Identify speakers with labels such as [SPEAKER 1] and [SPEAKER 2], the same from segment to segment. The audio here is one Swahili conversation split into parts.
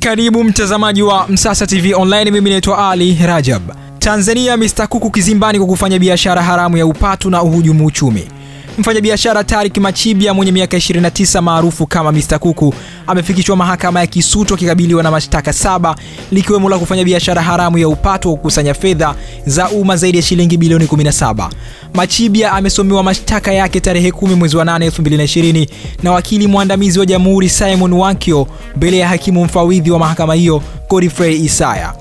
[SPEAKER 1] Karibu mtazamaji wa Msasa TV Online, mimi naitwa Ali Rajab. Tanzania Mr Kuku kizimbani kwa kufanya biashara haramu ya upatu na uhujumu uchumi. Mfanyabiashara Tarik Machibia mwenye miaka 29 maarufu kama Mr Kuku amefikishwa mahakama ya Kisutu akikabiliwa na mashtaka saba likiwemo la kufanya biashara haramu ya upato wa kukusanya fedha za umma zaidi ya shilingi bilioni 17. Machibia amesomewa mashtaka yake tarehe 10 mwezi wa 8 2020 na wakili mwandamizi wa Jamhuri Simon Wankio mbele ya hakimu mfawidhi wa mahakama hiyo Godfrey Isaya.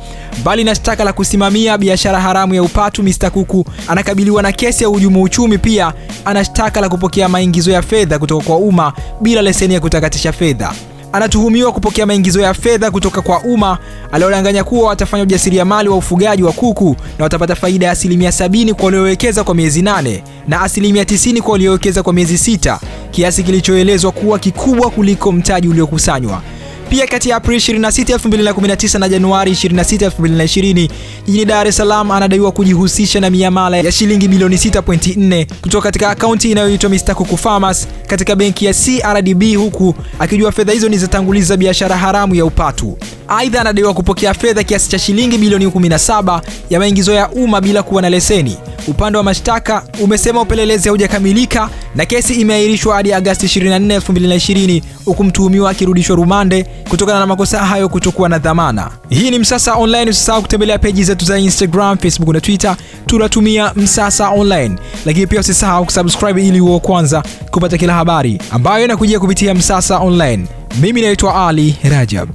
[SPEAKER 1] Mbali na shtaka la kusimamia biashara haramu ya upatu, Mr Kuku anakabiliwa na kesi ya uhujumu uchumi. Pia ana shtaka la kupokea maingizo ya fedha kutoka kwa umma bila leseni ya kutakatisha fedha. Anatuhumiwa kupokea maingizo ya fedha kutoka kwa umma aliodanganya kuwa watafanya ujasiriamali wa ufugaji wa kuku na watapata faida ya asilimia sabini kwa waliowekeza kwa miezi nane na asilimia tisini kwa waliowekeza kwa miezi sita, kiasi kilichoelezwa kuwa kikubwa kuliko mtaji uliokusanywa. Pia kati ya Aprili 26, 2019 na Januari 26, 2020 jijini Dar es Salaam anadaiwa kujihusisha na miamala ya shilingi bilioni 6.4 kutoka katika akaunti inayoitwa Mistakuku Kuku Farmers katika benki ya CRDB huku akijua fedha hizo ni zatanguliza biashara haramu ya upatu. Aidha, anadaiwa kupokea fedha kiasi cha shilingi bilioni 17 ya maingizo ya umma bila kuwa na leseni. Upande wa mashtaka umesema upelelezi haujakamilika na kesi imeahirishwa hadi Agasti 24, 2020 huku mtuhumiwa akirudishwa rumande kutokana na makosa hayo kutokuwa na dhamana. Hii ni Msasa Online. Usisahau kutembelea peji zetu za Instagram, Facebook na Twitter, tunatumia Msasa Online, lakini pia usisahau kusubscribe ili uwe kwanza kupata kila habari ambayo inakujia kupitia Msasa Online. Mimi naitwa Ali Rajab.